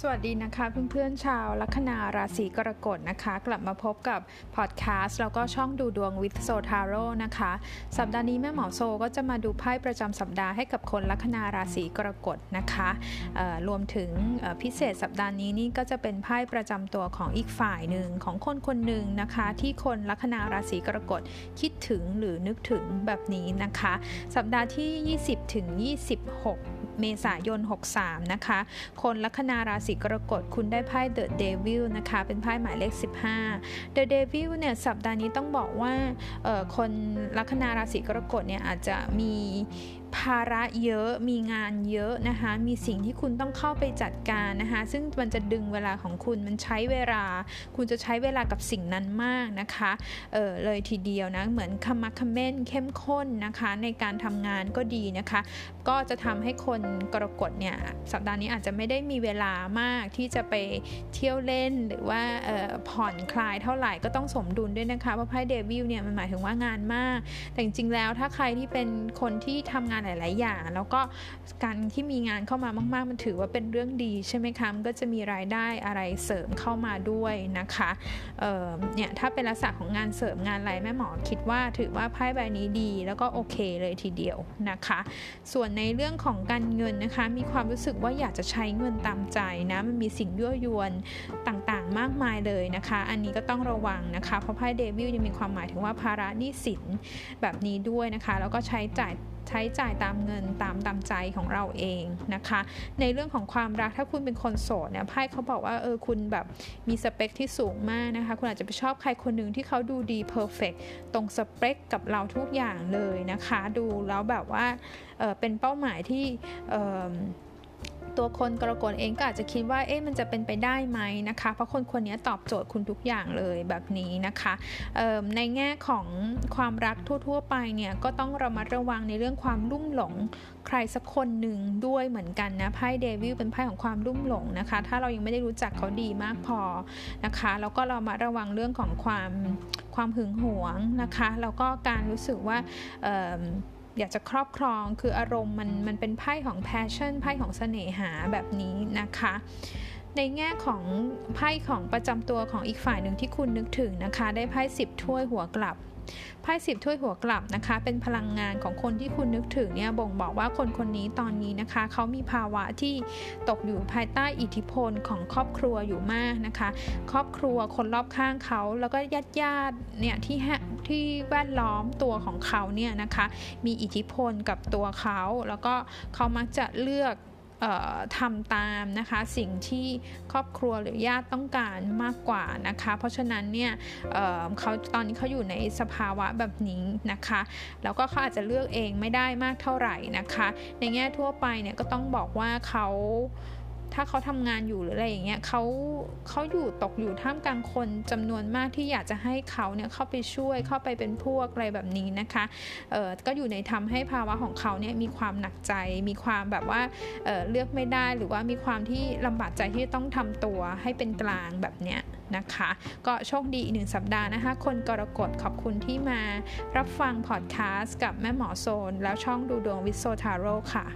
สวัสดีนะคะเพื่อนๆชาวลัคนาราศีกรกฎนะคะ กลับมาพบกับพอดแคสต์แล้วก็ช่องดูดวงวิทโซทาโร่นะคะ สัปดาห์นี้แม่หมอโซก็จะมาดูไพ่ประจำสัปดาห์ให้กับคนลัคนาราศีกรกฎนะคะรวมถึงพิเศษสัปดาห์นี้นี่ก็จะเป็นไพ่ประจำตัวของอีกฝ่ายหนึ่งของคนคนหนึ่งนะคะ ที่คนลัคนาราศีกรกฎคิดถึงหรือนึกถึงแบบนี้นะคะ สัปดาห์ที่ 20ถึง26 เมษายน 63 นะคะ คนลัคนาราศีกรกฎคุณได้ไพ่ The Devil นะคะ เป็นไพ่หมายเลข 15 The Devil เนี่ยสัปดาห์นี้ต้องบอกว่าคนลัคนาราศีกรกฎเนี่ยอาจจะมีภาระเยอะมีงานเยอะนะคะ มีสิ่งที่คุณต้องเข้าไปจัดการนะคะ ซึ่งมันจะดึงเวลาของคุณมันใช้เวลา คุณจะใช้เวลากับสิ่งนั้นมากนะคะเออเลยทีเดียวนะเหมือนคมักคเม้นเข้มข้นนะคะ ในการทำงานก็ดีนะคะ ก็จะทำให้คนกรกฎเนี่ยสัปดาห์นี้อาจจะไม่ได้มีเวลามากที่จะไปเที่ยวเล่นหรือว่าผ่อนคลายเท่าไหร่ก็ต้องสมดุลด้วยนะคะเพราะไพ่เดวิลเนี่ยมันหมายถึงว่างานมาก แต่จริงๆแล้วถ้าใครที่เป็นคนที่ทำงานหลาย ๆ อย่าง แล้วก็การที่มีงานเข้ามามาก ๆ มันถือว่าเป็นเรื่องดีใช่ไหมคะมันก็จะมีรายได้อะไรเสริมเข้ามาด้วยนะคะเเนี่ยถ้าเป็นลักษณะของงานเสริมงานอะไรแม่หมอคิดว่าถือว่าไพ่ใบนี้ดี แล้วก็โอเคเลยทีเดียวนะคะ ส่วนในเรื่องของการเงินนะคะ มีความรู้สึกว่าอยากจะใช้เงินตามใจนะมันมีสิ่งยั่วยวนต่าง ๆ มากมายเลยนะคะ อันนี้ก็ต้องระวังนะคะ เพราะไพ่เดวิลยังมีความหมายถึงว่าภาระหนี้สินแบบนี้ด้วยนะคะ แล้วก็ใช้จ่ายใช้จ่ายตามเงินตามตามใจของเราเองนะคะ ในเรื่องของความรักถ้าคุณเป็นคนโสดเนี่ยไพ่เขาบอกว่าเออคุณแบบมีสเปคที่สูงมากนะคะ คุณอาจจะไปชอบใครคนหนึ่งที่เขาดูดีเพอร์เฟกตรงสเปคกับเราทุกอย่างเลยนะคะ ดูแล้วแบบว่าเออเป็นเป้าหมายที่เออ ตัวคนกรกฎเองก็อาจจะคิดว่าเอ๊ะมันจะเป็นไปได้ไหมนะคะ เพราะคนคนนี้ตอบโจทย์คุณทุกอย่างเลยแบบนี้นะคะในแง่ของความรักทั่ว ๆ ไปเนี่ยก็ต้องระมัดระวังในเรื่องความลุ่มหลงใครสักคนหนึ่งด้วยเหมือนกันนะไพ่เดวิลเป็นไพ่ของความลุ่มหลงนะคะ ถ้าเรายังไม่ได้รู้จักเขาดีมากพอนะคะแล้วก็เรามาระวังเรื่องของความความหึงหวงนะคะ แล้วก็การรู้สึกว่า อยากจะครอบครองคืออารมณ์มันมันเป็นไพ่ของ passion ไพ่ของเสน่หาแบบนี้นะคะ ในแง่ของไพ่ของประจำตัวของอีกฝ่ายหนึ่งที่คุณนึกถึงนะคะ ได้ไพ่สิบถ้วยหัวกลับไพ่สิบถ้วยหัวกลับนะคะ เป็นพลังงานของคนที่คุณนึกถึงเนี่ยบ่งบอกว่าคนคนนี้ตอนนี้นะคะ เขามีภาวะที่ตกอยู่ภายใต้อิทธิพลของครอบครัวอยู่มากนะคะ ครอบครัวคนรอบข้างเขาแล้วก็ญาติญาติเนี่ยที่ที่แวดล้อมตัวของเขาเนี่ยนะคะ มีอิทธิพลกับตัวเขา แล้วก็เขามักจะเลือก ทำตามนะคะสิ่งที่ครอบครัวหรือญาติต้องการมากกว่านะคะ เพราะฉะนั้นเนี่ยเเขาตอนนี้เขาอยู่ในสภาวะแบบนี้นะคะแล้วก็เขาอาจจะเลือกเองไม่ได้มากเท่าไหร่นะคะ ในแง่ทั่วไปเนี่ยก็ต้องบอกว่าเขา ถ้าเขาทำงานอยู่หรืออะไรอย่างเงี้ยเขาเขาอยู่ตกอยู่ท่ามกลางคนจำนวนมากที่อยากจะให้เขาเนี่ยเข้าไปช่วยเข้าไปเป็นพวกอะไรแบบนี้นะคะเออก็อยู่ในทำให้ภาวะของเขาเนี่ยมีความหนักใจ มีความแบบว่าเเลือกไม่ได้หรือว่ามีความที่ลำบากใจที่ต้องทำตัวให้เป็นกลางแบบเนี้ยนะคะ ก็โชคดีอีกหนึ่งสัปดาห์นะคะ คนกรกฎขอบคุณที่มารับฟังพอดแคสต์กับแม่หมอโซน แล้วช่องดูดวงวิโซทาโร่ค่ะ